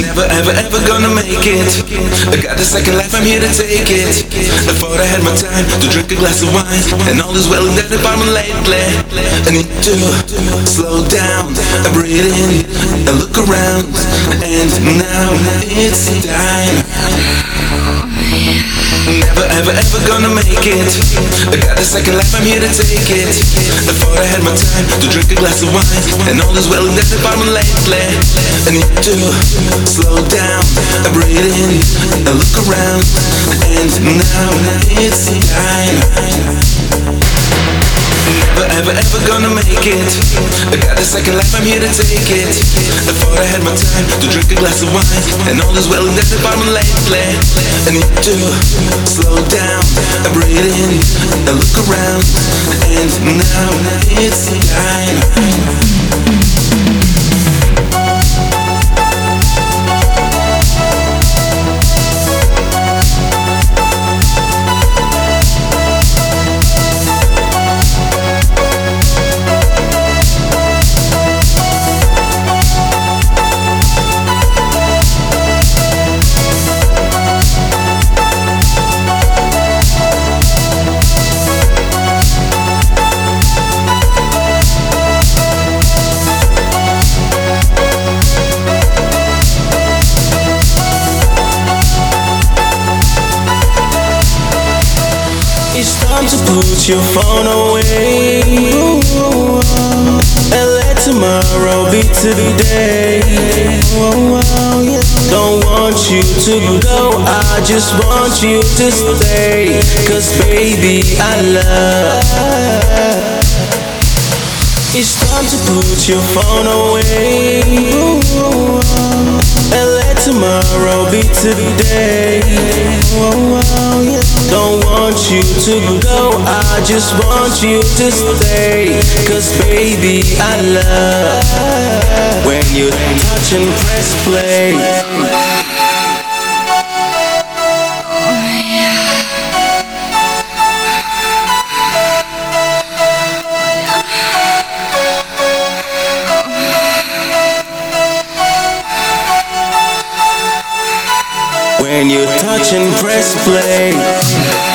Never, ever, ever gonna make it. I got a second life, I'm here to take it. I thought I had my time to drink a glass of wine, and all is well in that apartment lately. I need to slow down, breathe in, look around, and now it's time. Oh, Never, ever, ever gonna make it. I got a second life, I'm here to take it. I thought I had my time to drink a glass of wine, and all is well in that apartment lately. I need to slow down, I breathe in, I look around, and now it's time. Never, ever, gonna make it. I got a second life, I'm here to take it. I thought I had my time to drink a glass of wine, and all is well in that apartment lately. I need to slow down, I breathe in, I look around, and now it's time. Time to put your phone away and let tomorrow be today. Don't want you to go, I just want you to stay. Cause baby, I love. It's time to put your phone away and let tomorrow be today. You to go, I just want you to stay. Cause baby, I love when you touch and press play. When you touch and press play.